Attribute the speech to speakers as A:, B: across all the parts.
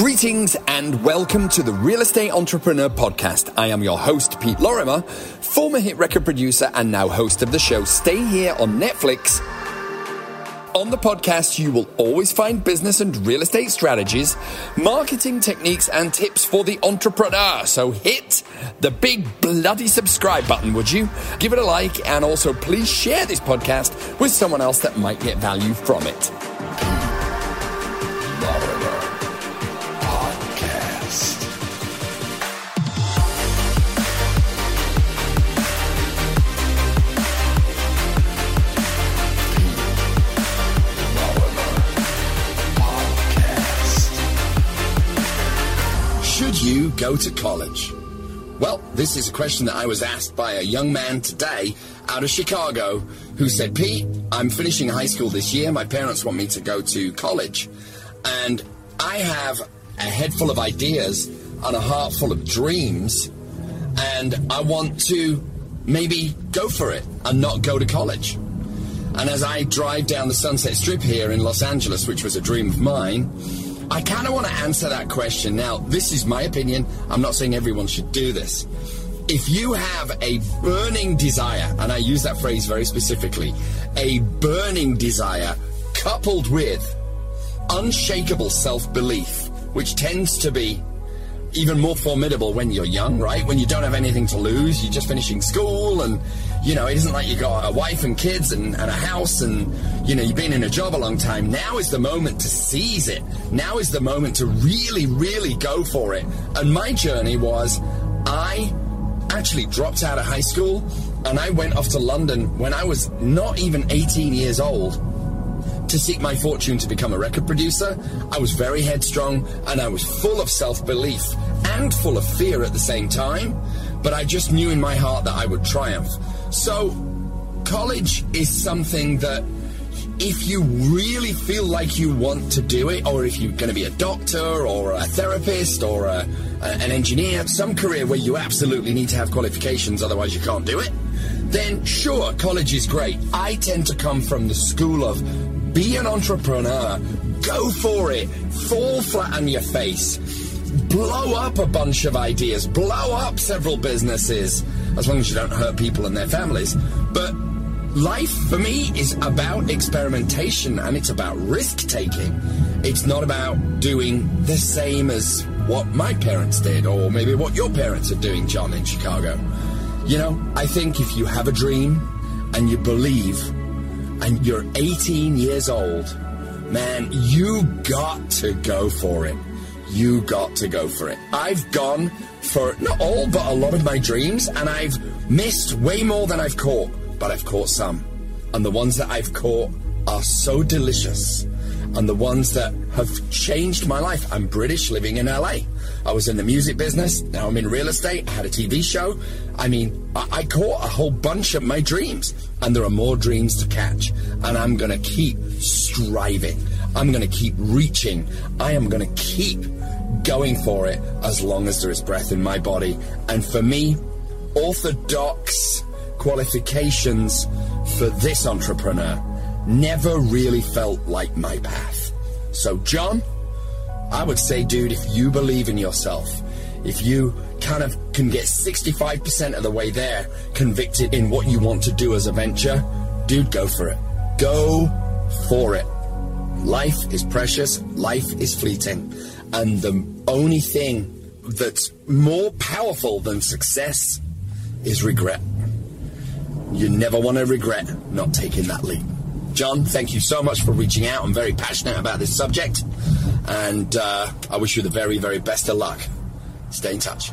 A: Greetings and welcome to the Real Estate Entrepreneur Podcast. I am your host, Pete Lorimer, former hit record producer and now host of the show Stay Here on Netflix. On the podcast, you will always find business and real estate strategies, marketing techniques, and tips for the entrepreneur. So hit the big bloody subscribe button, would you? Give it a like, and also please share this podcast with someone else that might get value from it. Go to college? Well, this is a question that I was asked by a young man today out of Chicago who said, Pete, I'm finishing high school this year. My parents want me to go to college. And I have a head full of ideas and a heart full of dreams. And I want to maybe go for it and not go to college. And as I drive down the Sunset Strip here in Los Angeles, which was a dream of mine, I kind of want to answer that question. Now, this is my opinion. I'm not saying everyone should do this. If you have a burning desire, and I use that phrase very specifically, a burning desire coupled with unshakable self belief, which tends to be even more formidable when you're young, right? When you don't have anything to lose, you're just finishing school and, you know, it isn't like you got a wife and kids and, and, a house and, you know, you've been in a job a long time. Now is the moment to seize it. Now is the moment to really, really go for it. And my journey was I actually dropped out of high school and I went off to London when I was not even 18 years old to seek my fortune to become a record producer. I was very headstrong and I was full of self belief and full of fear at the same time, but I just knew in my heart that I would triumph. So, college is something that if you really feel like you want to do it, or if you're going to be a doctor or a therapist or a, a, an engineer, some career where you absolutely need to have qualifications, otherwise you can't do it, then sure, college is great. I tend to come from the school of be an entrepreneur. Go for it. Fall flat on your face. Blow up a bunch of ideas. Blow up several businesses. As long as you don't hurt people and their families. But life for me is about experimentation and it's about risk taking. It's not about doing the same as what my parents did or maybe what your parents are doing, John, in Chicago. You know, I think if you have a dream and you believe and you're 18 years old, man, you got to go for it. You got to go for it. I've gone for not all, but a lot of my dreams, and I've missed way more than I've caught, but I've caught some. And the ones that I've caught are so delicious. And the ones that have changed my life. I'm British living in LA. I was in the music business. Now I'm in real estate. I had a TV show. I mean, I, I caught a whole bunch of my dreams, and there are more dreams to catch. And I'm going to keep striving. I'm going to keep reaching. I am going to keep going for it as long as there is breath in my body. And for me, orthodox qualifications for this entrepreneur never really felt like my path. So, John, I would say, dude, if you believe in yourself, if you kind of can get 65% of the way there, convicted in what you want to do as a venture, dude, go for it. Go for it. Life is precious, life is fleeting. And the only thing that's more powerful than success is regret. You never want to regret not taking that leap. John, thank you so much for reaching out. I'm very passionate about this subject, and uh, I wish you the very, very best of luck. Stay in touch.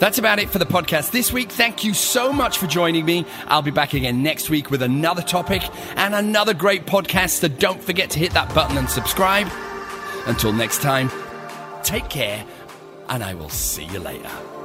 A: That's about it for the podcast this week. Thank you so much for joining me. I'll be back again next week with another topic and another great podcast. So don't forget to hit that button and subscribe. Until next time, take care, and I will see you later.